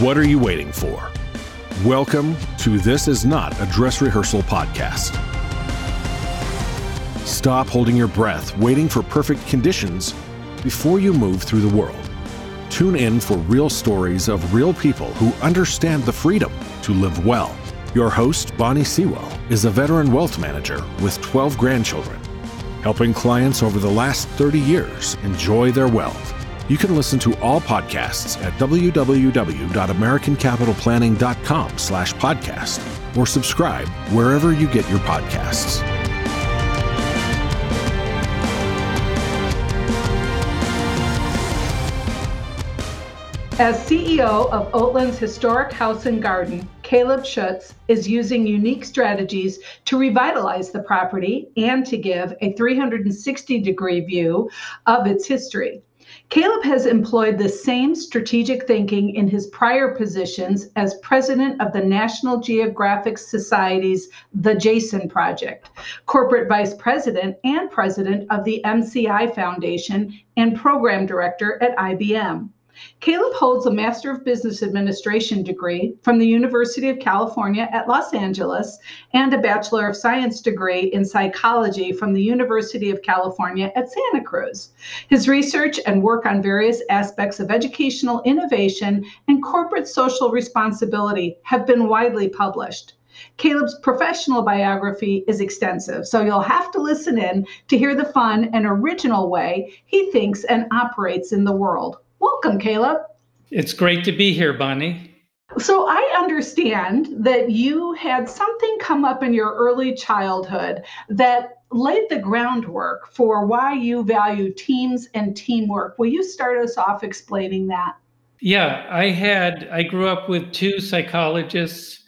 What are you waiting for? Welcome to This Is Not a Dress Rehearsal Podcast. Stop holding your breath, waiting for perfect conditions before you move through the world. Tune in for real stories of real people who understand the freedom to live well. Your host, Bonnie Sewell, is a veteran wealth manager with 12 grandchildren, helping clients over the last 30 years enjoy their wealth. You can listen to all podcasts at www.americancapitalplanning.com slash podcast or subscribe wherever you get your podcasts. As CEO of Oatlands Historic House and Garden, Caleb Schutz is using unique strategies to revitalize the property and to give a 360 degree view of its history. Caleb has employed the same strategic thinking in his prior positions as president of the National Geographic Society's The Jason Project, corporate vice president and president of the MCI Foundation, and program director at IBM. Caleb holds a Master of Business Administration degree from the University of California at Los Angeles and a Bachelor of Science degree in psychology from the University of California at Santa Cruz. His research and work on various aspects of educational innovation and corporate social responsibility have been widely published. Caleb's professional biography is extensive, so you'll have to listen in to hear the fun and original way he thinks and operates in the world. Welcome, Caleb. It's great to be here, Bonnie. So, I understand that you had something come up in your early childhood that laid the groundwork for why you value teams and teamwork. Will you start us off explaining that? Yeah, I had, I grew up with two psychologists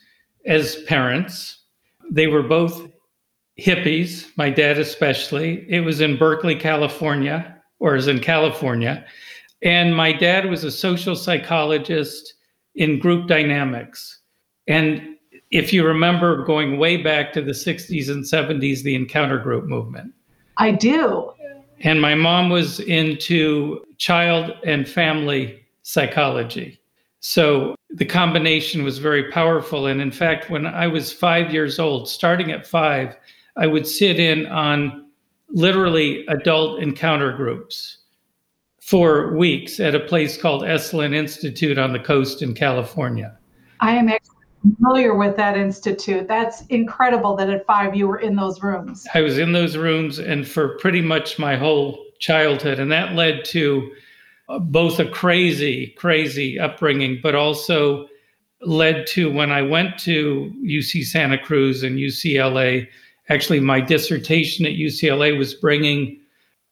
as parents. They were both hippies, my dad especially. It was in Berkeley, California, or is in California. And my dad was a social psychologist in group dynamics. And if you remember going way back to the 60s and 70s, the encounter group movement. I do. And my mom was into child and family psychology. So the combination was very powerful. And in fact, when I was five years old, starting at five, I would sit in on literally adult encounter groups for weeks at a place called Esalen Institute on the coast in California. I am actually familiar with that institute. That's incredible that at five you were in those rooms. I was in those rooms and for pretty much my whole childhood. And that led to uh, both a crazy, crazy upbringing, but also led to when I went to UC Santa Cruz and UCLA. Actually, my dissertation at UCLA was bringing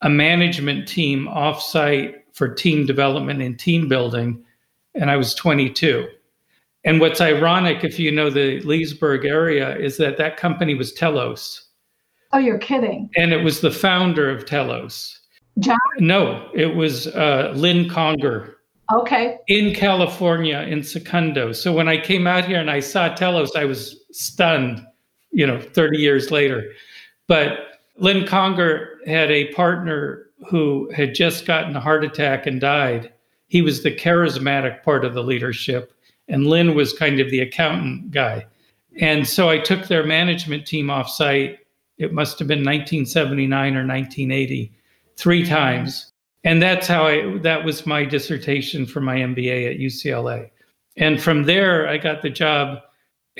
a management team offsite for team development and team building, and I was 22. And what's ironic, if you know the Leesburg area, is that that company was Telos. Oh, you're kidding. And it was the founder of Telos. John? No, it was uh, Lynn Conger. Okay. In California, in Segundo. So when I came out here and I saw Telos, I was stunned, you know, 30 years later. But Lynn Conger had a partner who had just gotten a heart attack and died. He was the charismatic part of the leadership, and Lynn was kind of the accountant guy. And so I took their management team off site. It must have been 1979 or 1980, three mm-hmm. times. And that's how I, that was my dissertation for my MBA at UCLA. And from there, I got the job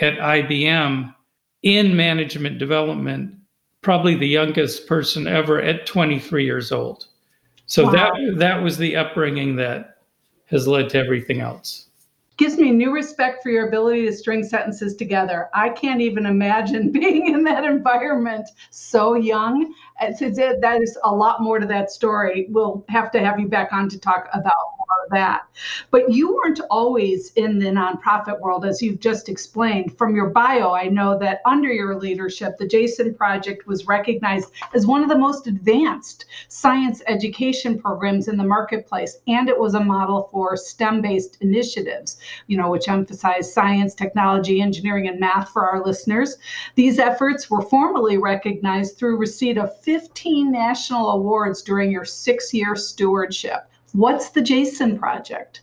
at IBM in management development probably the youngest person ever at 23 years old. So wow. that that was the upbringing that has led to everything else. Gives me new respect for your ability to string sentences together. I can't even imagine being in that environment so young. It's, it's, that is a lot more to that story. We'll have to have you back on to talk about that. But you weren't always in the nonprofit world, as you've just explained. From your bio, I know that under your leadership, the Jason Project was recognized as one of the most advanced science education programs in the marketplace, and it was a model for STEM based initiatives, you know, which emphasize science, technology, engineering, and math for our listeners. These efforts were formally recognized through receipt of 15 national awards during your six year stewardship. What's the Jason Project?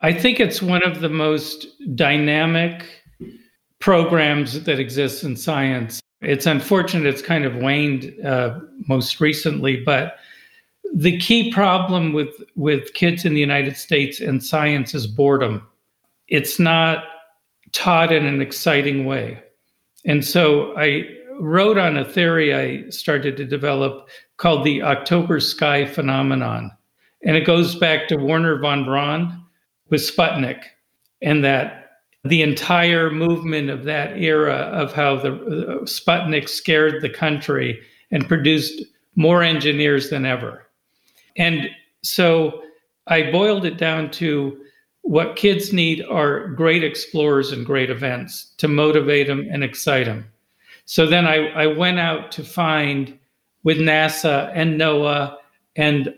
I think it's one of the most dynamic programs that exists in science. It's unfortunate it's kind of waned uh, most recently, but the key problem with with kids in the United States and science is boredom. It's not taught in an exciting way. And so I wrote on a theory I started to develop called the October sky phenomenon. And it goes back to Wernher von Braun with Sputnik and that the entire movement of that era of how the uh, Sputnik scared the country and produced more engineers than ever. And so I boiled it down to what kids need are great explorers and great events to motivate them and excite them. So then I, I went out to find with NASA and NOAA and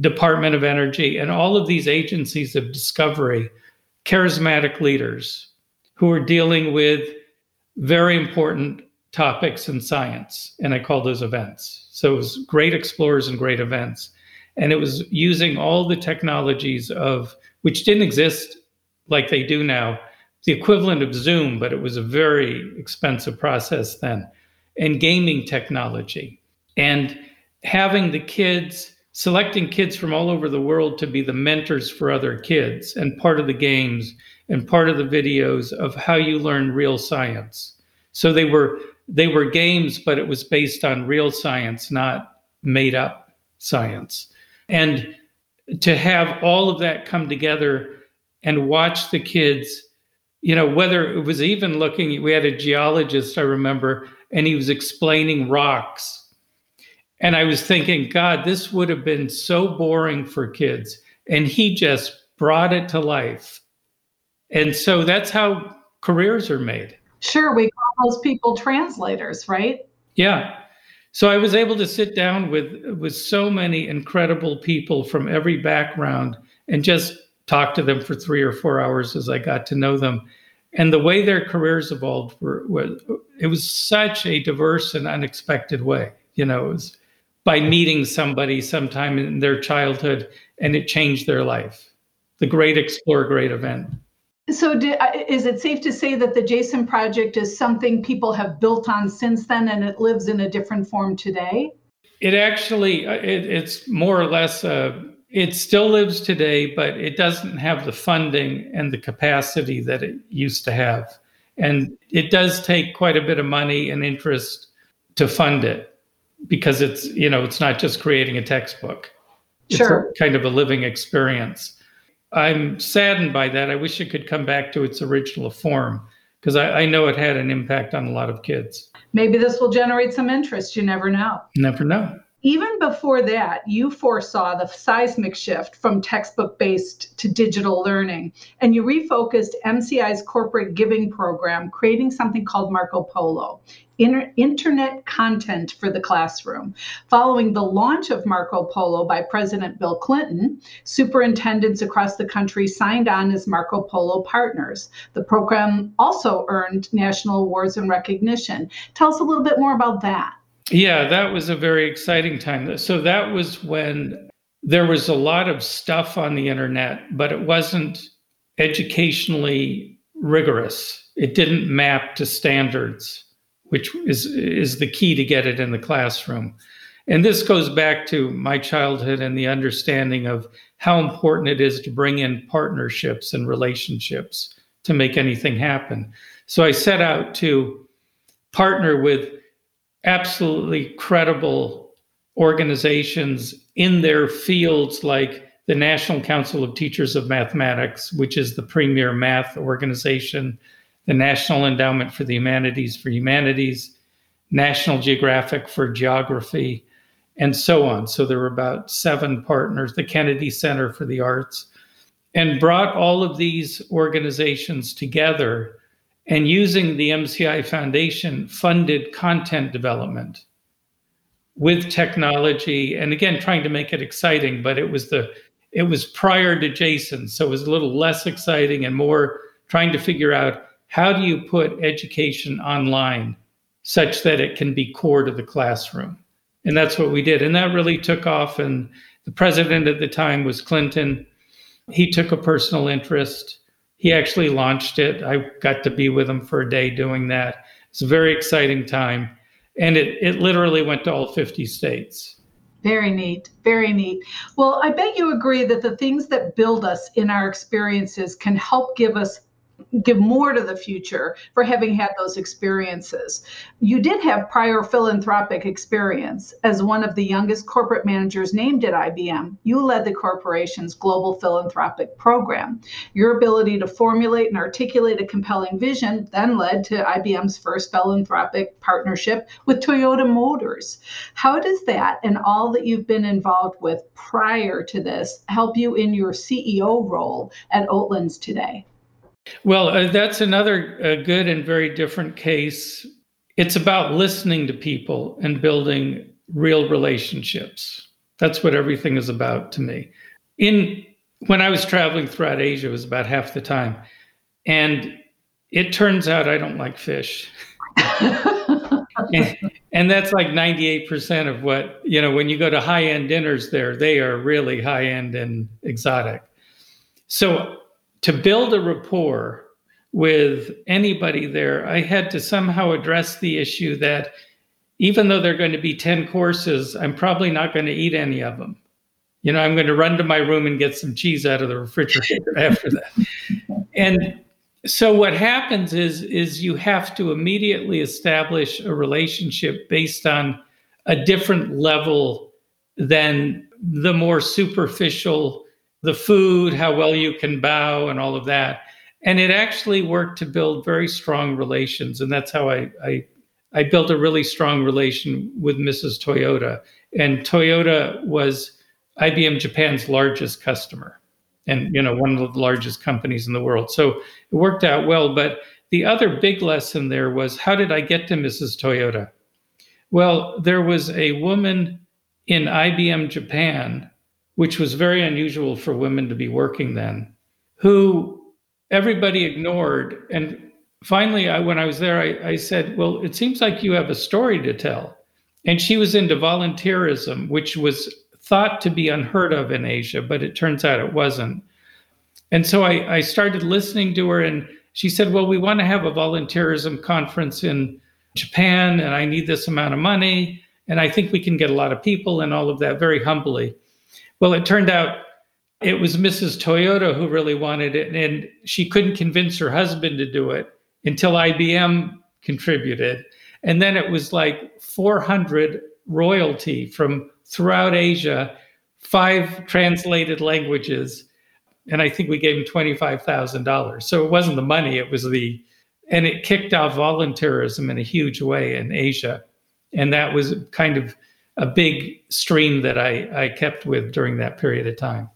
Department of Energy and all of these agencies of discovery, charismatic leaders who are dealing with very important topics in science. And I call those events. So it was great explorers and great events. And it was using all the technologies of which didn't exist like they do now, the equivalent of Zoom, but it was a very expensive process then, and gaming technology. And having the kids, selecting kids from all over the world to be the mentors for other kids, and part of the games and part of the videos of how you learn real science. So they were they were games, but it was based on real science, not made up science. And to have all of that come together and watch the kids, you know, whether it was even looking, we had a geologist, I remember, and he was explaining rocks. And I was thinking, God, this would have been so boring for kids. And he just brought it to life. And so that's how careers are made. Sure. We call those people translators, right? Yeah. So I was able to sit down with with so many incredible people from every background and just talk to them for three or four hours as I got to know them. And the way their careers evolved were, were it was such a diverse and unexpected way. You know, it was by meeting somebody sometime in their childhood and it changed their life. The Great Explore Great event. So, uh, is it safe to say that the Jason Project is something people have built on since then, and it lives in a different form today? It actually, uh, it, it's more or less, uh, it still lives today, but it doesn't have the funding and the capacity that it used to have, and it does take quite a bit of money and interest to fund it, because it's you know it's not just creating a textbook; sure. it's kind of a living experience. I'm saddened by that. I wish it could come back to its original form because I, I, know it had an impact on a lot of kids. Maybe this will generate some interest. You never know. Never know. Even before that, you foresaw the seismic shift from textbook based to digital learning, and you refocused MCI's corporate giving program, creating something called Marco Polo inter- internet content for the classroom. Following the launch of Marco Polo by President Bill Clinton, superintendents across the country signed on as Marco Polo partners. The program also earned national awards and recognition. Tell us a little bit more about that. Yeah, that was a very exciting time. So that was when there was a lot of stuff on the internet, but it wasn't educationally rigorous. It didn't map to standards which is is the key to get it in the classroom. And this goes back to my childhood and the understanding of how important it is to bring in partnerships and relationships to make anything happen. So I set out to partner with absolutely credible organizations in their fields like the National Council of Teachers of Mathematics, which is the premier math organization the National Endowment for the Humanities for Humanities, National Geographic for Geography, and so on. So there were about seven partners, the Kennedy Center for the Arts, and brought all of these organizations together and using the MCI Foundation funded content development with technology and again trying to make it exciting but it was the it was prior to jason so it was a little less exciting and more trying to figure out how do you put education online such that it can be core to the classroom? And that's what we did. And that really took off. And the president at the time was Clinton. He took a personal interest. He actually launched it. I got to be with him for a day doing that. It's a very exciting time. And it, it literally went to all 50 states. Very neat. Very neat. Well, I bet you agree that the things that build us in our experiences can help give us give more to the future for having had those experiences. You did have prior philanthropic experience as one of the youngest corporate managers named at IBM. You led the corporation's global philanthropic program. Your ability to formulate and articulate a compelling vision then led to IBM's first philanthropic partnership with Toyota Motors. How does that and all that you've been involved with prior to this help you in your CEO role at Oatlands today? Well, uh, that's another uh, good and very different case. It's about listening to people and building real relationships. That's what everything is about to me. In when I was traveling throughout Asia, it was about half the time, and it turns out I don't like fish. and, and that's like 98% of what, you know, when you go to high end dinners there, they are really high end and exotic. So to build a rapport with anybody there, I had to somehow address the issue that even though they're going to be 10 courses, I'm probably not going to eat any of them. You know, I'm going to run to my room and get some cheese out of the refrigerator after that. And so what happens is is you have to immediately establish a relationship based on a different level than the more superficial the food, how well you can bow, and all of that. And it actually worked to build very strong relations. And that's how I, I, I built a really strong relation with Mrs. Toyota. And Toyota was IBM Japan's largest customer and you know one of the largest companies in the world. So it worked out well. But the other big lesson there was how did I get to Mrs. Toyota? Well, there was a woman in IBM Japan which was very unusual for women to be working then, who everybody ignored. And finally, I, when I was there, I, I said, Well, it seems like you have a story to tell. And she was into volunteerism, which was thought to be unheard of in Asia, but it turns out it wasn't. And so I, I started listening to her, and she said, Well, we want to have a volunteerism conference in Japan, and I need this amount of money. And I think we can get a lot of people and all of that very humbly. Well, it turned out it was Mrs. Toyota who really wanted it, and she couldn't convince her husband to do it until IBM contributed. And then it was like 400 royalty from throughout Asia, five translated languages. And I think we gave him $25,000. So it wasn't the money, it was the, and it kicked off volunteerism in a huge way in Asia. And that was kind of a big stream that I, I kept with during that period of time.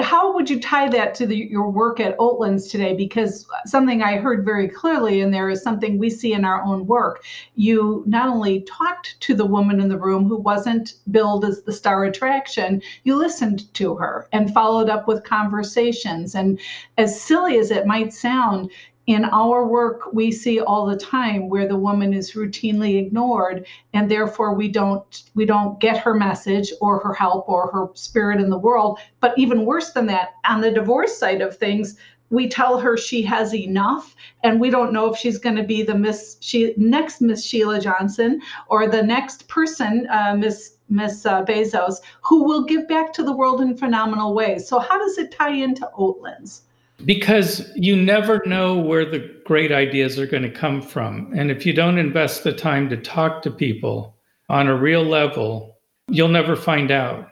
How would you tie that to the, your work at Oatlands today? Because something I heard very clearly in there is something we see in our own work. You not only talked to the woman in the room who wasn't billed as the star attraction, you listened to her and followed up with conversations. And as silly as it might sound, in our work we see all the time where the woman is routinely ignored and therefore we don't we don't get her message or her help or her spirit in the world but even worse than that on the divorce side of things we tell her she has enough and we don't know if she's going to be the miss she next miss sheila johnson or the next person uh, miss Miss uh, Bezos, who will give back to the world in phenomenal ways. So, how does it tie into Oatlands? Because you never know where the great ideas are going to come from. And if you don't invest the time to talk to people on a real level, you'll never find out.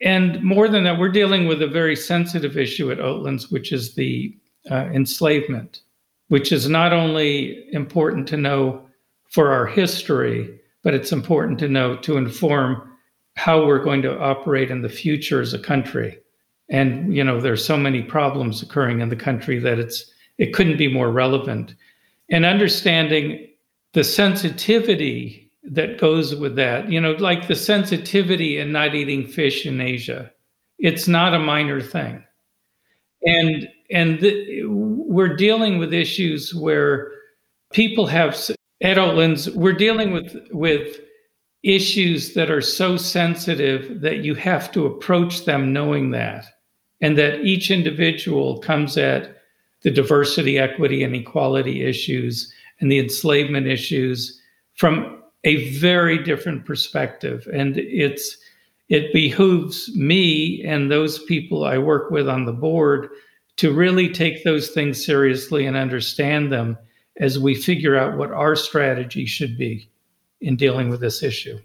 And more than that, we're dealing with a very sensitive issue at Oatlands, which is the uh, enslavement, which is not only important to know for our history, but it's important to know to inform how we're going to operate in the future as a country and you know there's so many problems occurring in the country that it's it couldn't be more relevant. And understanding the sensitivity that goes with that you know like the sensitivity in not eating fish in asia it's not a minor thing. And and the, we're dealing with issues where people have at Oatlands, we're dealing with with issues that are so sensitive that you have to approach them knowing that and that each individual comes at the diversity, equity, and equality issues and the enslavement issues from a very different perspective. And it's it behooves me and those people I work with on the board to really take those things seriously and understand them as we figure out what our strategy should be in dealing with this issue.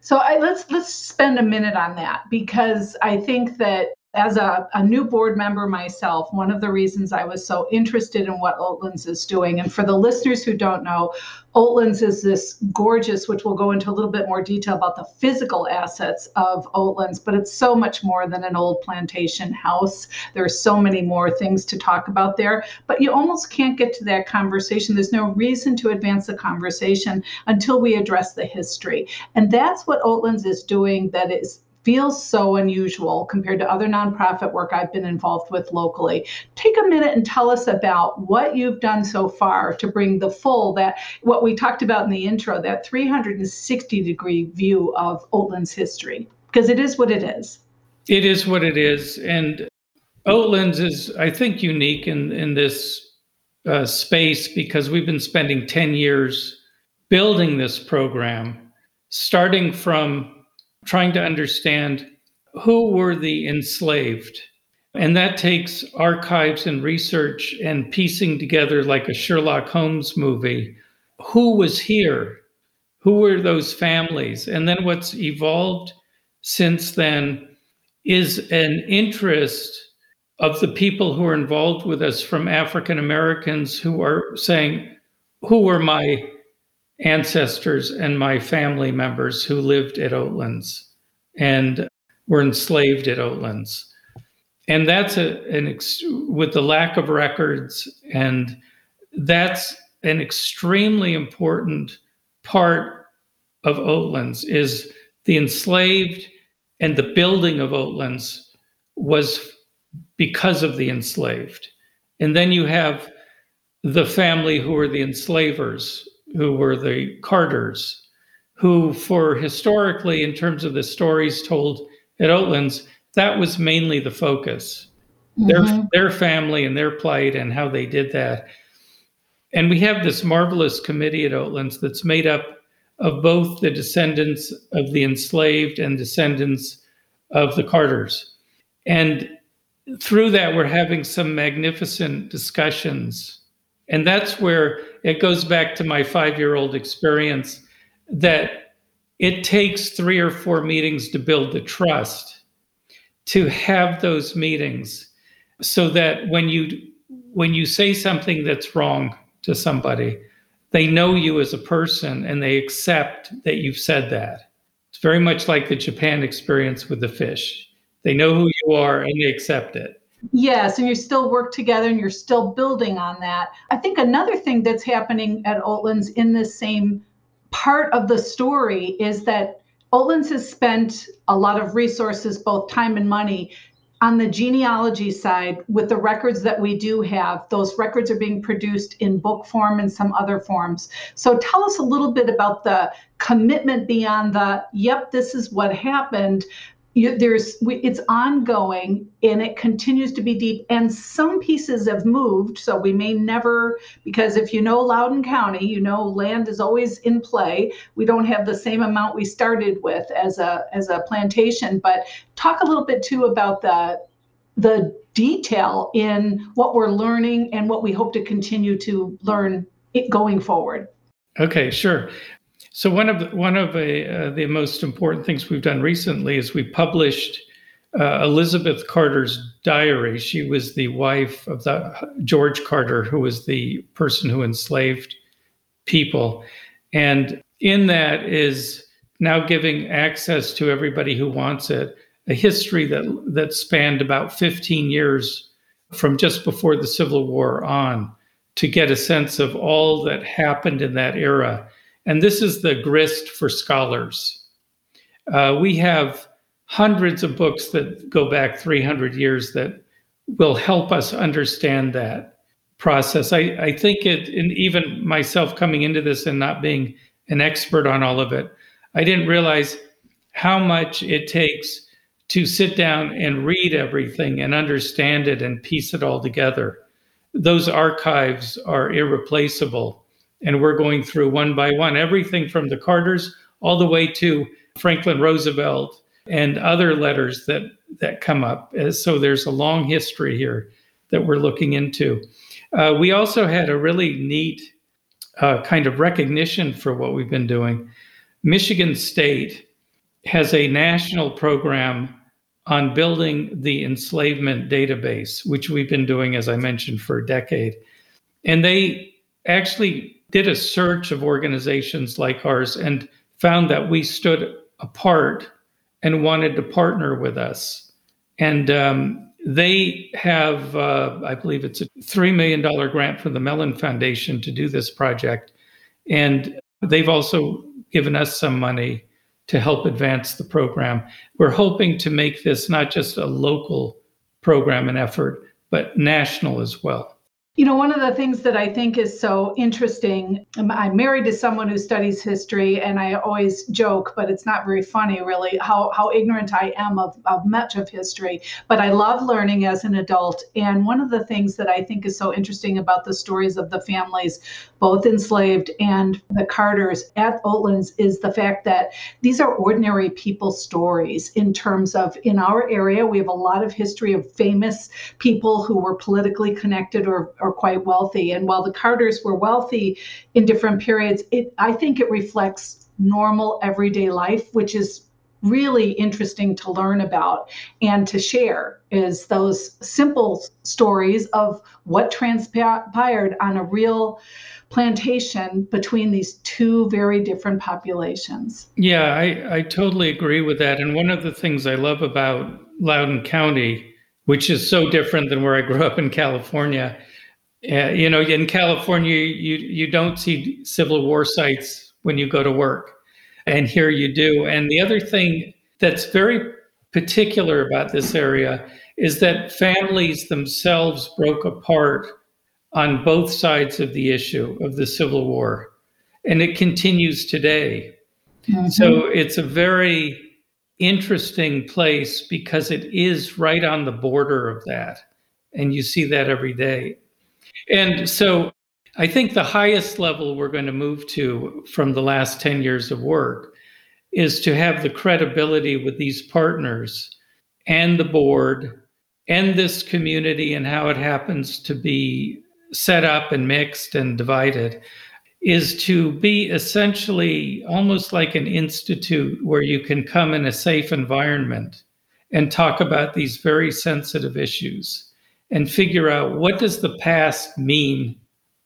So I, let's let's spend a minute on that because I think that as a, a, new board member myself, one of the reasons I was so interested in what Oatlands is doing, and for the listeners who don't know, Oatlands is this gorgeous, which we'll go into a little bit more detail about the physical assets of Oatlands, but it's so much more than an old plantation house. There are so many more things to talk about there, but you almost can't get to that conversation. There's no reason to advance the conversation until we address the history. And that's what Oatlands is doing that is feels so unusual compared to other nonprofit work I've been involved with locally. Take a minute and tell us about what you've done so far to bring the full that what we talked about in the intro, that 360 degree view of Oatlands history, because it is what it is. It is what it is. And Oatlands is, I think, unique in, in this uh, space because we've been spending 10 years building this program, starting from trying to understand who were the enslaved. And that takes archives and research and piecing together like a Sherlock Holmes movie. Who was here? Who were those families? And then what's evolved since then is an interest of the people who are involved with us from African Americans who are saying, Who were my ancestors and my family members who lived at Oatlands and were enslaved at Oatlands. And that's a, an ex- with the lack of records, and that's an extremely important part of Oatlands is the enslaved and the building of Oatlands was because of the enslaved. And then you have the family who were the enslavers who were the Carters, who, for historically, in terms of the stories told at Oatlands, that was mainly the focus. Mm-hmm. Their, their family and their plight and how they did that. And we have this marvelous committee at Oatlands that's made up of both the descendants of the enslaved and descendants of the Carters. And through that, we're having some magnificent discussions. And that's where it goes back to my five year old experience that it takes three or four meetings to build the trust to have those meetings so that when you when you say something that's wrong to somebody they know you as a person and they accept that you've said that. It's very much like the japan experience with the fish. They know who you are and they accept it Yes, and you still work together and you're still building on that. I think another thing that's happening at Oatlands in this same part of the story is that Oatlands has spent a lot of resources, both time and money, on the genealogy side with the records that we do have. Those records are being produced in book form and some other forms. So tell us a little bit about the commitment beyond the, yep, this is what happened, you, there's it's ongoing and it continues to be deep and some pieces have moved. So we may never because if you know Loudoun county you know land is always in play. We don't have the same amount we started with as a as a plantation but talk a little bit too about the the detail in what we're learning and what we hope to continue to learn going forward. Okay sure so one of the, one of a, uh, the most important things we've done recently is we published uh, Elizabeth Carter's diary. She was the wife of the George Carter, who was the person who enslaved people, and in that is now giving access to everybody who wants it a history that that spanned about 15 years from just before the Civil War on to get a sense of all that happened in that era and this is the grist for scholars. Uh, we have hundreds of books that go back 300 years that will help us understand that process. I, I think it, and even myself coming into this and not being an expert on all of it, I didn't realize how much it takes to sit down and read everything and understand it and piece it all together. Those archives are irreplaceable. And we're going through one by one everything from the Carters all the way to Franklin Roosevelt and other letters that, that come up. So there's a long history here that we're looking into. Uh, we also had a really neat uh, kind of recognition for what we've been doing. Michigan State has a national program on building the enslavement database, which we've been doing, as I mentioned, for a decade. And they actually did a search of organizations like ours and found that we stood apart and wanted to partner with us. And um, they have, uh, I believe it's a $3 million grant from the Mellon Foundation to do this project. And they've also given us some money to help advance the program. We're hoping to make this not just a local program and effort, but national as well. You know, one of the things that I think is so interesting, um, I'm married to someone who studies history, and I always joke, but it's not very funny really, how, how ignorant I am of, of much of history. But I love learning as an adult. And one of the things that I think is so interesting about the stories of the families, both enslaved and the Carters at Oatlands, is the fact that these are ordinary people stories in terms of in our area, we have a lot of history of famous people who were politically connected or are quite wealthy. And while the Carters were wealthy in different periods, it I think it reflects normal everyday life, which is really interesting to learn about and to share is those simple stories of what transpired on a real plantation between these two very different populations. Yeah, I, I totally agree with that. And one of the things I love about Loudoun County, which is so different than where I grew up in California, yeah, you know, in California, you you don't see Civil War sites when you go to work, and here you do. And the other thing that's very particular about this area is that families themselves broke apart on both sides of the issue of the Civil War, and it continues today. Mm-hmm. So it's a very interesting place because it is right on the border of that, and you see that every day. And so I think the highest level we're going to move to from the last 10 years of work is to have the credibility with these partners and the board and this community and how it happens to be set up and mixed and divided is to be essentially almost like an institute where you can come in a safe environment and talk about these very sensitive issues and figure out what does the past mean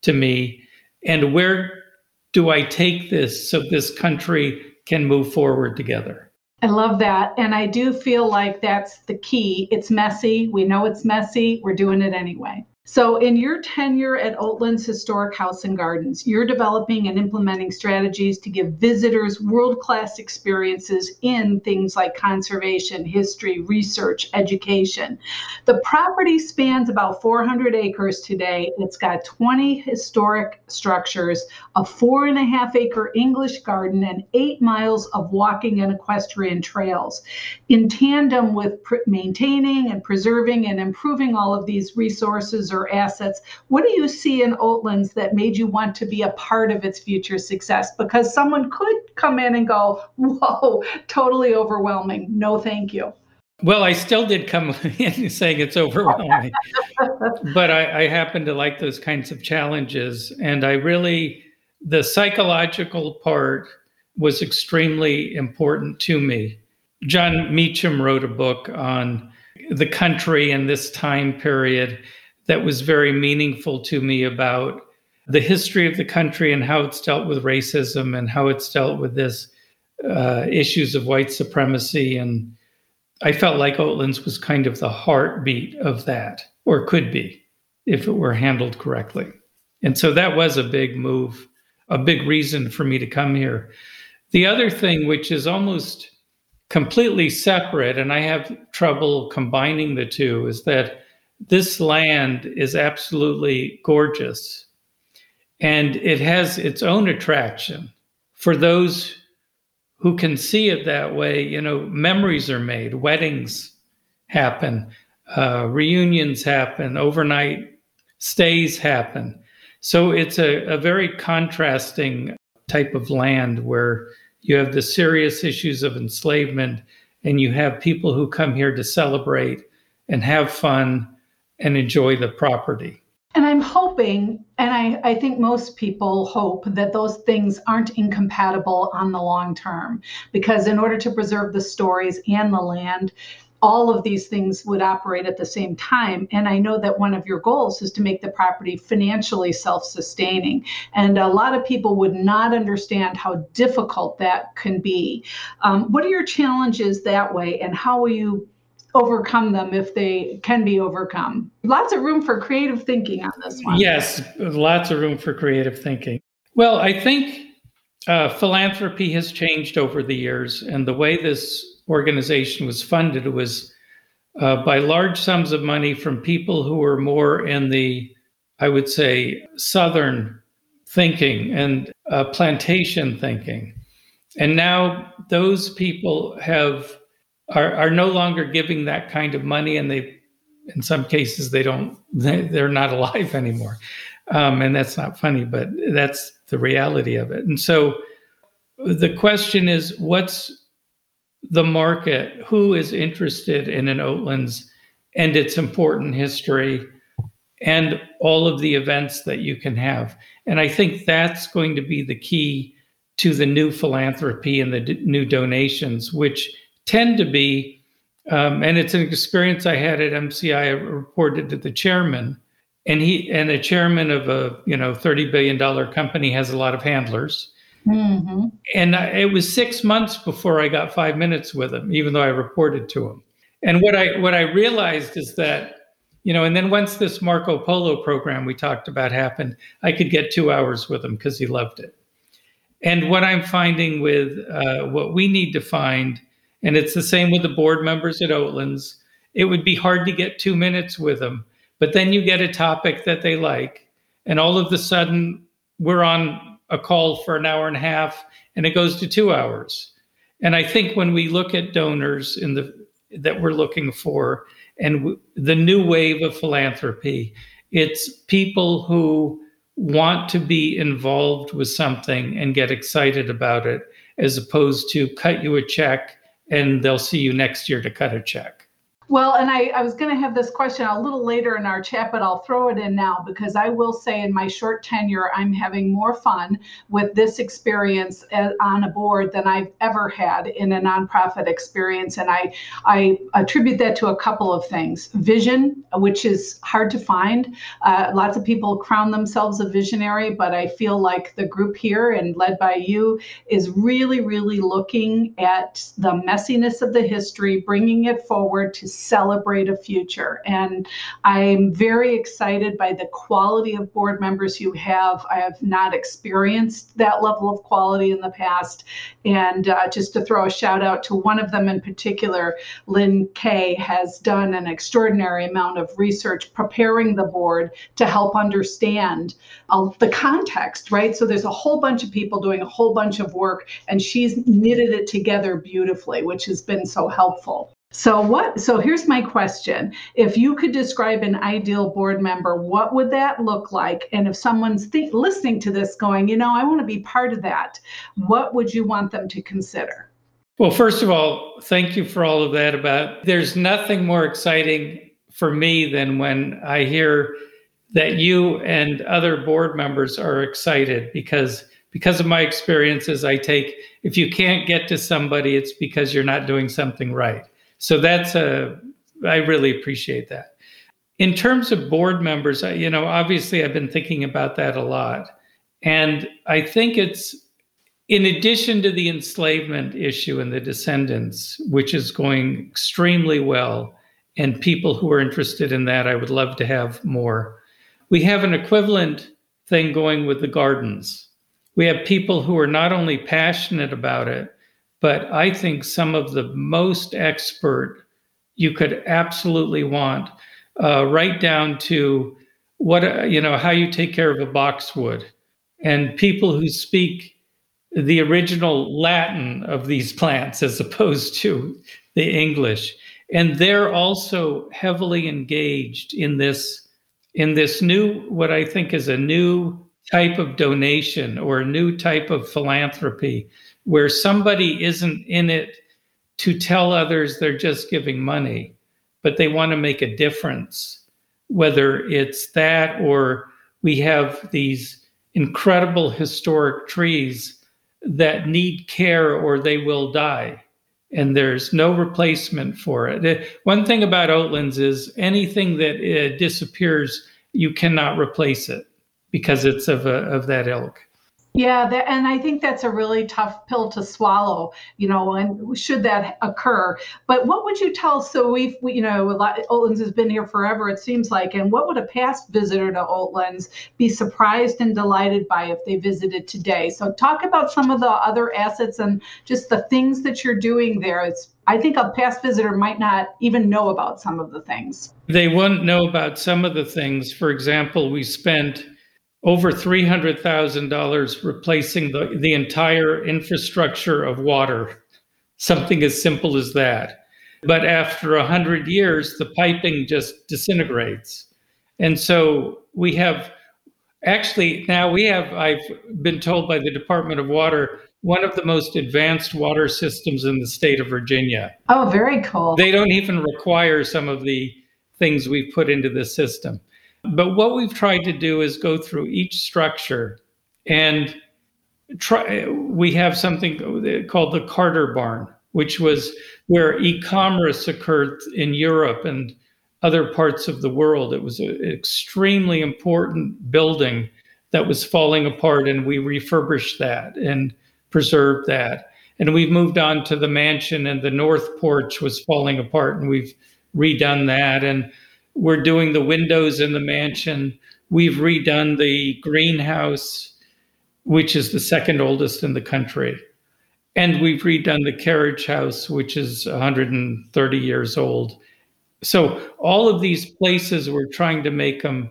to me and where do I take this so this country can move forward together. I love that. And I do feel like that's the key. It's messy. We know it's messy. We're doing it anyway. So, in your tenure at Oatlands Historic House and Gardens, you're developing and implementing strategies to give visitors world class experiences in things like conservation, history, research, education. The property spans about 400 acres today. It's got 20 historic structures, a four and a half acre English garden, and eight miles of walking and equestrian trails. In tandem with pr- maintaining and preserving and improving all of these resources or assets. What do you see in Oatlands that made you want to be a part of its future success? Because someone could come in and go, whoa, totally overwhelming. No, thank you. Well, I still did come in saying it's overwhelming, but I, I happen to like those kinds of challenges. And I really, the psychological part was extremely important to me. Jon Meacham wrote a book on the country in this time period that was very meaningful to me about the history of the country and how it's dealt with racism and how it's dealt with this uh, issues of white supremacy. And I felt like Oatlands was kind of the heartbeat of that, or could be, if it were handled correctly. And so that was a big move, a big reason for me to come here. The other thing, which is almost completely separate, and I have trouble combining the two, is that this land is absolutely gorgeous and it has its own attraction for those who can see it that way, you know, memories are made, weddings happen, uh, reunions happen, overnight stays happen. So it's a, a very contrasting type of land where you have the serious issues of enslavement and you have people who come here to celebrate and have fun and enjoy the property. And I'm hoping, and I, I think most people hope that those things aren't incompatible on the long term, because in order to preserve the stories and the land, all of these things would operate at the same time. And I know that one of your goals is to make the property financially self sustaining. And a lot of people would not understand how difficult that can be. Um, what are your challenges that way, and how will you? Overcome them if they can be overcome. Lots of room for creative thinking on this one. Yes, lots of room for creative thinking. Well, I think uh, philanthropy has changed over the years, and the way this organization was funded was uh, by large sums of money from people who were more in the, I would say, Southern thinking and uh, plantation thinking. And now those people have are, are no longer giving that kind of money, and they, in some cases, they don't. They, they're not alive anymore, um, and that's not funny, but that's the reality of it. And so, the question is, what's the market, who is interested in an Oatlands and its important history and all of the events that you can have. And I think that's going to be the key to the new philanthropy and the d- new donations, which tend to be, um, and it's an experience I had at MCI. I reported to the chairman, and he and a chairman of a you know thirty billion dollar company has a lot of handlers, Mm-hmm. And I, it was six months before I got five minutes with him, even though I reported to him. And what I what I realized is that, you know, and then once this Marco Polo program we talked about happened, I could get two hours with him because he loved it. And what I'm finding with uh, what we need to find, and it's the same with the board members at Oatlands, it would be hard to get two minutes with them, but then you get a topic that they like, and all of a sudden we're on a call for an hour and a half and it goes to two hours. And I think when we look at donors in the that we're looking for and w- the new wave of philanthropy, it's people who want to be involved with something and get excited about it as opposed to cut you a check and they'll see you next year to cut a check. Well, and I, I was going to have this question a little later in our chat, but I'll throw it in now because I will say in my short tenure, I'm having more fun with this experience on a board than I've ever had in a nonprofit experience. And I, I attribute that to a couple of things vision, which is hard to find. Uh, lots of people crown themselves a visionary, but I feel like the group here and led by you is really, really looking at the messiness of the history, bringing it forward to celebrate a future. And I'm very excited by the quality of board members you have. I have not experienced that level of quality in the past. And uh, just to throw a shout out to one of them in particular, Lynn Kay has done an extraordinary amount of research preparing the board to help understand uh, the context, right? So there's a whole bunch of people doing a whole bunch of work, and she's knitted it together beautifully, which has been so helpful. So what so here's my question. If you could describe an ideal board member, what would that look like? And if someone's listening to this going, you know, I want to be part of that, what would you want them to consider? Well, first of all, thank you for all of that about there's nothing more exciting for me than when I hear that you and other board members are excited because because of my experiences I take if you can't get to somebody it's because you're not doing something right so that's a, I really appreciate that. In terms of board members, I, you know, obviously I've been thinking about that a lot. And I think it's in addition to the enslavement issue and the descendants, which is going extremely well, and people who are interested in that, I would love to have more. We have an equivalent thing going with the gardens. We have people who are not only passionate about it, but I think some of the most expert you could absolutely want, uh, right down to what uh, you know how you take care of a boxwood, and people who speak the original Latin of these plants as opposed to the English. And they're also heavily engaged in this in this new what I think is a new type of donation or a new type of philanthropy where somebody isn't in it to tell others they're just giving money, but they want to make a difference. Whether it's that or we have these incredible historic trees that need care or they will die. And there's no replacement for it. One thing about Oatlands is anything that uh, disappears, you cannot replace it because it's of, a, of that ilk. Yeah, that, and I think that's a really tough pill to swallow, you know, and should that occur. But what would you tell? So we've, we, you know, lot, Oatlands has been here forever, it seems like. And what would a past visitor to Oatlands be surprised and delighted by if they visited today? So talk about some of the other assets and just the things that you're doing there. It's I think a past visitor might not even know about some of the things. They wouldn't know about some of the things. For example, we spent over $300,000 replacing the, the entire infrastructure of water, something as simple as that. But after 100 years, the piping just disintegrates. And so we have actually now we have, I've been told by the Department of Water, one of the most advanced water systems in the state of Virginia. Oh, very cool. They don't even require some of the things we've put into the system. But what we've tried to do is go through each structure and try. We have something called the Carter Barn, which was where e commerce occurred in Europe and other parts of the world. It was an extremely important building that was falling apart, and we refurbished that and preserved that. And we've moved on to the mansion, and the north porch was falling apart, and we've redone that. And we're doing the windows in the mansion. We've redone the greenhouse, which is the second oldest in the country. And we've redone the carriage house, which is 130 years old. So, all of these places, we're trying to make them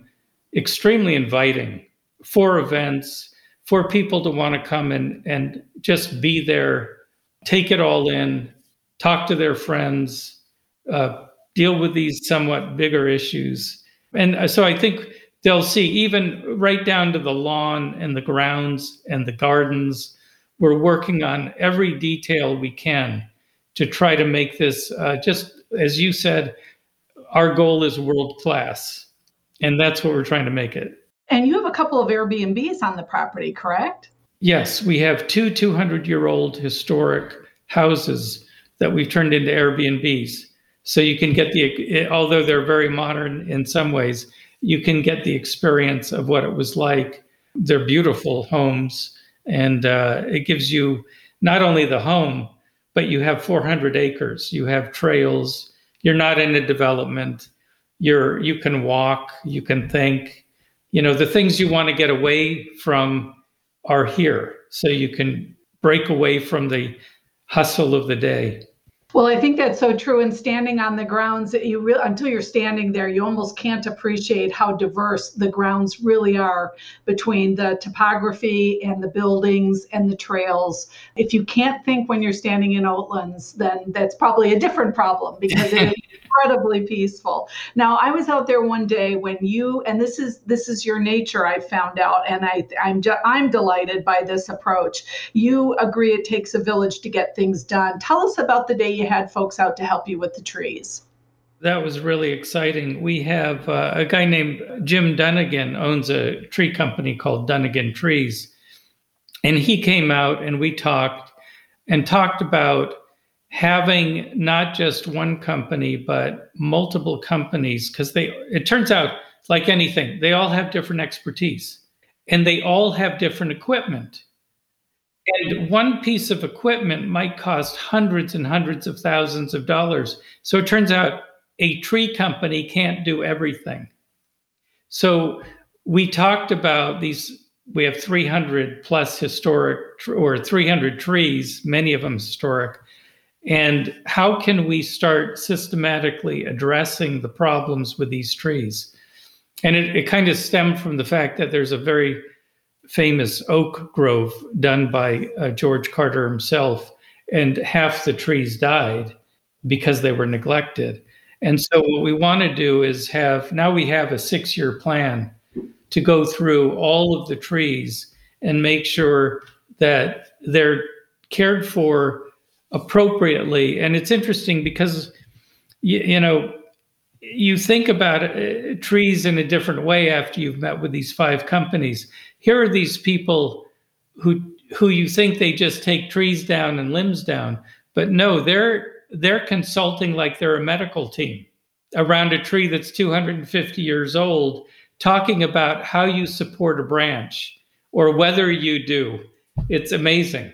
extremely inviting for events, for people to want to come and, and just be there, take it all in, talk to their friends, uh, deal with these somewhat bigger issues. And uh, so I think they'll see, even right down to the lawn and the grounds and the gardens, we're working on every detail we can to try to make this uh, just as you said, our goal is world class. And that's what we're trying to make it. And you have a couple of Airbnbs on the property, correct? Yes, we have two 200 year old historic houses that we've turned into Airbnbs. So you can get the, although they're very modern in some ways, you can get the experience of what it was like. They're beautiful homes, and uh, it gives you not only the home, but you have 400 acres. You have trails. You're not in a development. You're you can walk. You can think. You know the things you want to get away from are here, so you can break away from the hustle of the day. Well, I think that's so true. And standing on the grounds, that you really until you're standing there, you almost can't appreciate how diverse the grounds really are between the topography and the buildings and the trails. If you can't think when you're standing in Oatlands, then that's probably a different problem because incredibly peaceful. Now, I was out there one day when you and this is this is your nature. I found out, and I I'm I'm delighted by this approach. You agree it takes a village to get things done. Tell us about the day you had folks out to help you with the trees. That was really exciting. We have uh, a guy named Jim Dunnigan owns a tree company called Dunnigan Trees. And he came out and we talked and talked about having not just one company but multiple companies because they it turns out like anything they all have different expertise and they all have different equipment. And one piece of equipment might cost hundreds and hundreds of thousands of dollars. So it turns out a tree company can't do everything. So we talked about these we have 300 plus historic or 300 trees many of them historic and how can we start systematically addressing the problems with these trees? And it, it kind of stemmed from the fact that there's a very famous oak grove done by uh, George Carter himself, and half the trees died because they were neglected. And so, what we want to do is have now we have a six year plan to go through all of the trees and make sure that they're cared for appropriately. And it's interesting because, you, you know, you think about uh, trees in a different way after you've met with these five companies. Here are these people who who you think they just take trees down and limbs down, but no, they're they're consulting like they're a medical team around a tree that's 250 years old, talking about how you support a branch or whether you do. It's amazing.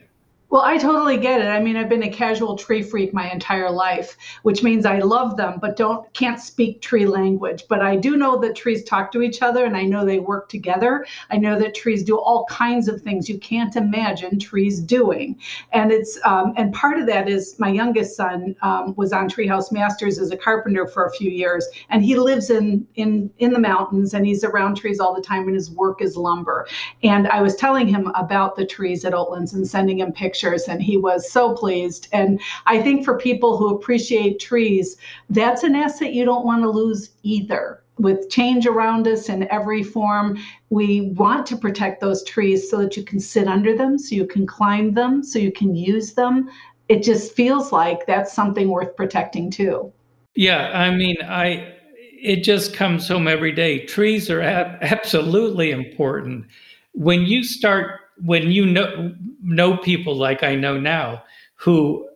Well, I totally get it. I mean, I've been a casual tree freak my entire life, which means I love them, but don't can't speak tree language. But I do know that trees talk to each other, and I know they work together. I know that trees do all kinds of things you can't imagine trees doing, and it's um, and part of that is my youngest son um, was on Treehouse Masters as a carpenter for a few years, and he lives in in in the mountains, and he's around trees all the time, and his work is lumber. And I was telling him about the trees at Oatlands and sending him pictures pictures and he was so pleased. And I think for people who appreciate trees, that's an asset you don't want to lose either. With change around us in every form, we want to protect those trees so that you can sit under them, so you can climb them, so you can use them. It just feels like that's something worth protecting too. Yeah, I mean, I it just comes home every day. Trees are ab- absolutely important. When you start when you know know people like I know now who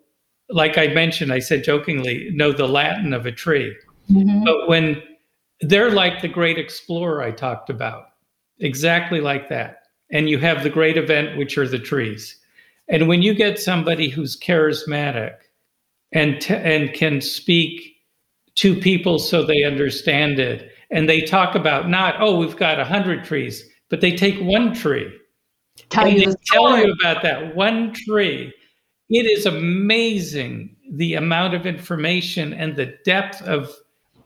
like I mentioned, I said jokingly, know the Latin of a tree. Mm-hmm. But when they're like the great explorer I talked about, exactly like that. And you have the great event, which are the trees. And when you get somebody who's charismatic and t- and can speak to people so they understand it, and they talk about not oh we've got a hundred trees, but they take one tree tell and you tell you about that one tree. It is amazing the amount of information and the depth of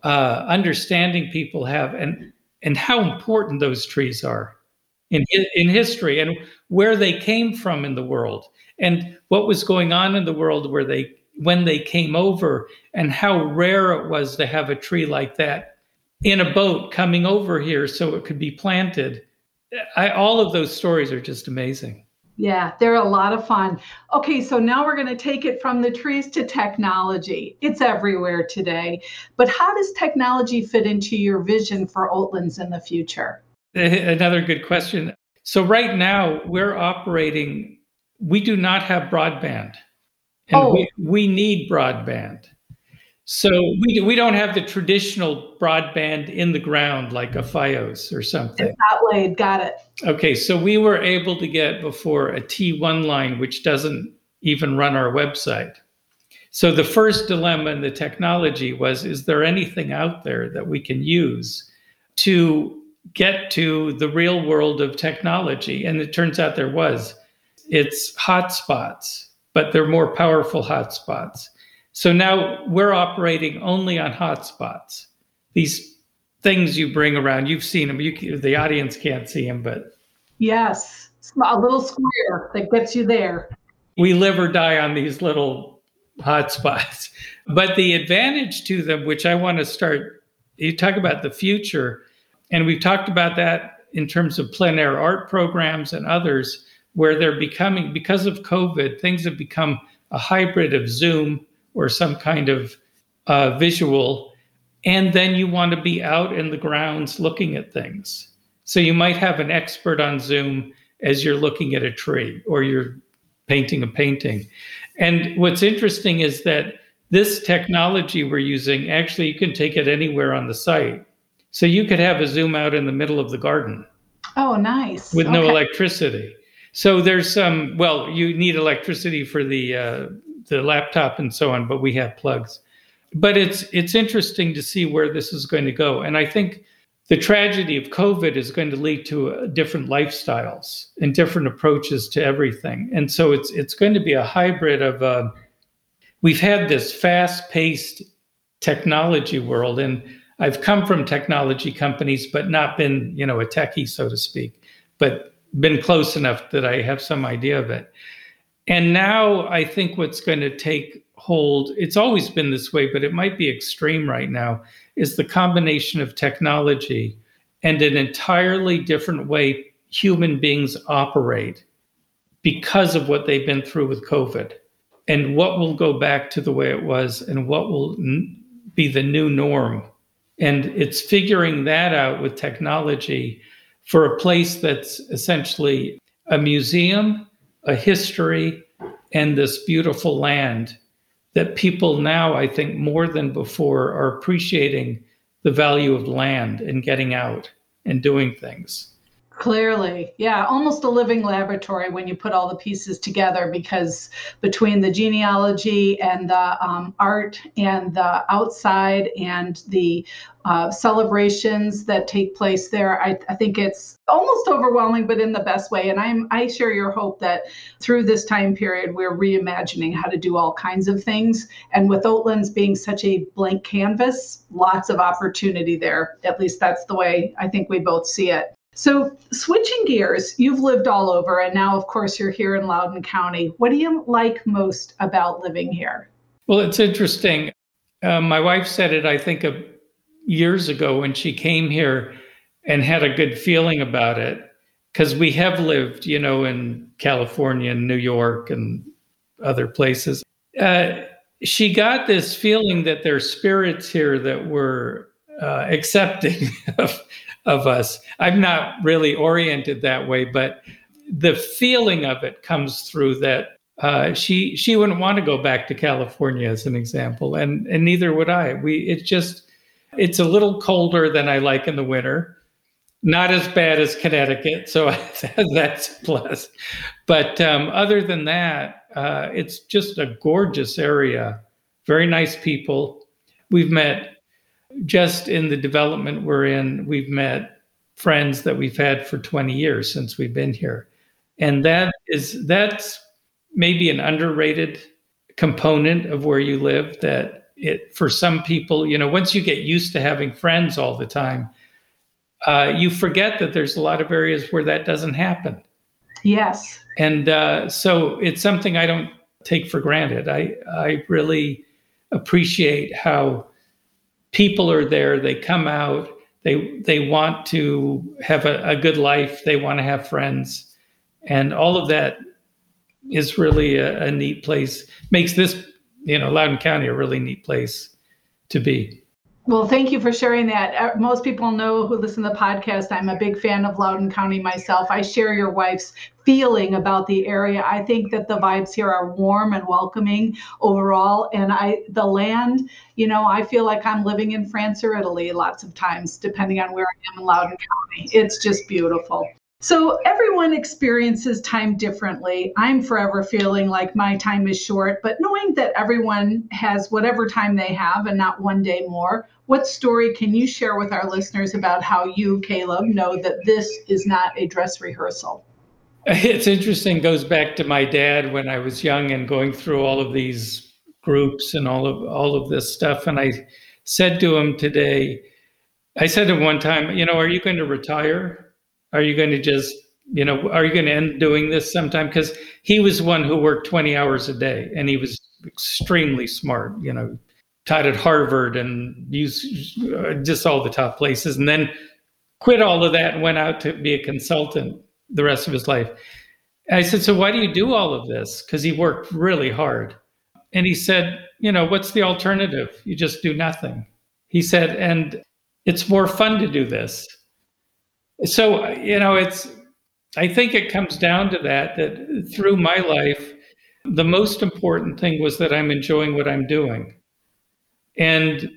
uh, understanding people have, and and how important those trees are in in history and where they came from in the world and what was going on in the world where they when they came over and how rare it was to have a tree like that in a boat coming over here so it could be planted I, all of those stories are just amazing. Yeah, they're a lot of fun. Okay, so now we're going to take it from the trees to technology. It's everywhere today. But how does technology fit into your vision for Oatlands in the future? Eh, another good question. So, right now, we're operating, we do not have broadband. And oh. we, we need broadband. So we we don't have the traditional broadband in the ground like a FiOS or something. It's not laid. Got it. Okay, so we were able to get before a T1 line, which doesn't even run our website. So the first dilemma in the technology was: is there anything out there that we can use to get to the real world of technology? And it turns out there was. It's hotspots, but they're more powerful hotspots. So now we're operating only on hotspots. These things you bring around, you've seen them. You, the audience can't see them, but yes, a little square that gets you there. We live or die on these little hotspots. But the advantage to them, which I want to start, you talk about the future, and we've talked about that in terms of plein air art programs and others, where they're becoming, because of COVID, things have become a hybrid of Zoom or some kind of uh, visual. And then you want to be out in the grounds looking at things. So you might have an expert on Zoom as you're looking at a tree or you're painting a painting. And what's interesting is that this technology we're using, actually, you can take it anywhere on the site. So you could have a Zoom out in the middle of the garden. Oh, nice. With okay. no electricity. So there's some, well, you need electricity for the uh, the laptop and so on, but we have plugs. But it's it's interesting to see where this is going to go, and I think the tragedy of COVID is going to lead to uh, different lifestyles and different approaches to everything, and so it's it's going to be a hybrid of. Uh, we've had this fast-paced technology world, and I've come from technology companies, but not been you know a techie, so to speak. But been close enough that I have some idea of it. And now I think what's going to take hold, it's always been this way, but it might be extreme right now, is the combination of technology and an entirely different way human beings operate because of what they've been through with COVID and what will go back to the way it was and what will n- be the new norm. And it's figuring that out with technology for a place that's essentially a museum, a history, and this beautiful land that people now, I think, more than before, are appreciating the value of land and getting out and doing things. Clearly, yeah, almost a living laboratory when you put all the pieces together because between the genealogy and the um, art and the outside and the uh, celebrations that take place there, I, I, think it's almost overwhelming, but in the best way. And I'm I share your hope that through this time period, we're reimagining how to do all kinds of things. And with Oatlands being such a blank canvas, lots of opportunity there. At least that's the way I think we both see it. So, switching gears, you've lived all over, and now, of course, you're here in Loudoun County. What do you like most about living here? Well, it's interesting. Uh, my wife said it, I think, years ago when she came here and had a good feeling about it, because we have lived, you know, in California and New York and other places. Uh, she got this feeling that there's spirits here that were uh, accepting of of us. I'm not really oriented that way, but the feeling of it comes through that uh, she she wouldn't want to go back to California as an example, and and neither would I. We it's just it's a little colder than I like in the winter, not as bad as Connecticut, so that's plus. But um, other than that, uh, it's just a gorgeous area, very nice people. We've met just in the development we're in, we've met friends that we've had for 20 years since we've been here. And that is that's maybe an underrated component of where you live that it for some people, you know, once you get used to having friends all the time, uh, you forget that there's a lot of areas where that doesn't happen. Yes. And uh, so it's something I don't take for granted. I I really appreciate how people are there. They come out. They they want to have a, a good life. They want to have friends, and all of that is really a, a neat place. Makes this you know Loudoun County a really neat place to be. Well, thank you for sharing that. Uh, most people know who listen to the podcast. I'm a big fan of Loudoun County myself. I share your wife's feeling about the area. I think that the vibes here are warm and welcoming overall. And I, the land, you know, I feel like I'm living in France or Italy lots of times, depending on where I am in Loudoun County. It's just beautiful. So everyone experiences time differently. I'm forever feeling like my time is short, but knowing that everyone has whatever time they have and not one day more, what story can you share with our listeners about how you, Caleb, know that this is not a dress rehearsal? It's interesting, goes back to my dad when I was young and going through all of these groups and all of all of this stuff. And I said to him today, I said to him one time, you know, are you going to retire? Are you going to just, you know, are you going to end doing this sometime? Because he was one who worked 20 hours a day and he was extremely smart, you know, taught at Harvard and used uh, just all the top places, and then quit all of that and went out to be a consultant the rest of his life. I said, So why do you do all of this? Because he worked really hard. And he said, You know, what's the alternative? You just do nothing. He said, And it's more fun to do this. So, you know, it's, I think it comes down to that, that through my life, the most important thing was that I'm enjoying what I'm doing. And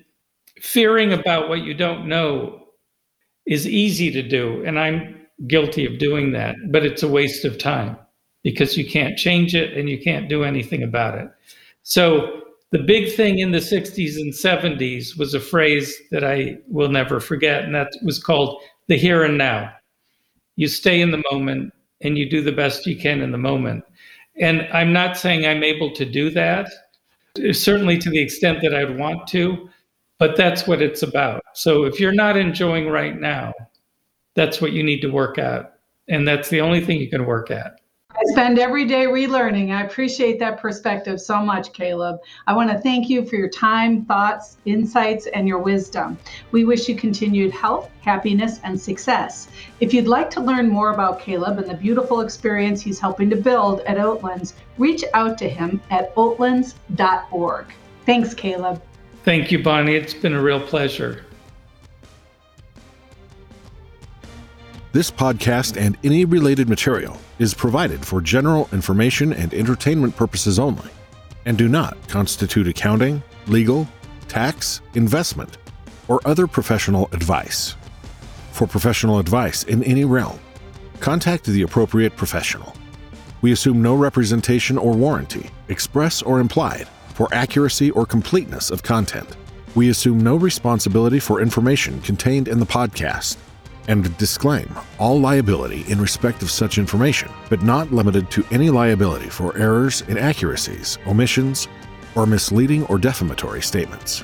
fearing about what you don't know is easy to do. And I'm guilty of doing that, but it's a waste of time because you can't change it and you can't do anything about it. So, the big thing in the 60s and 70s was a phrase that I will never forget, and that was called the here and now. You stay in the moment and you do the best you can in the moment. And I'm not saying I'm able to do that, certainly to the extent that I'd want to, but that's what it's about. So if you're not enjoying right now, that's what you need to work at and that's the only thing you can work at. I spend every day relearning. I appreciate that perspective so much, Caleb. I want to thank you for your time, thoughts, insights, and your wisdom. We wish you continued health, happiness, and success. If you'd like to learn more about Caleb and the beautiful experience he's helping to build at Oatlands, reach out to him at oatlands.org. Thanks, Caleb. Thank you, Bonnie. It's been a real pleasure. This podcast and any related material is provided for general information and entertainment purposes only and do not constitute accounting, legal, tax, investment, or other professional advice. For professional advice in any realm, contact the appropriate professional. We assume no representation or warranty, express or implied, for accuracy or completeness of content. We assume no responsibility for information contained in the podcast and disclaim all liability in respect of such information, but not limited to any liability for errors, inaccuracies, omissions, or misleading or defamatory statements.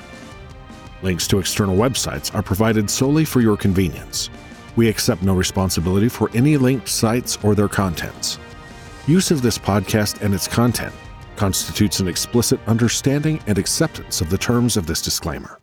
Links to external websites are provided solely for your convenience. We accept no responsibility for any linked sites or their contents. Use of this podcast and its content constitutes an explicit understanding and acceptance of the terms of this disclaimer.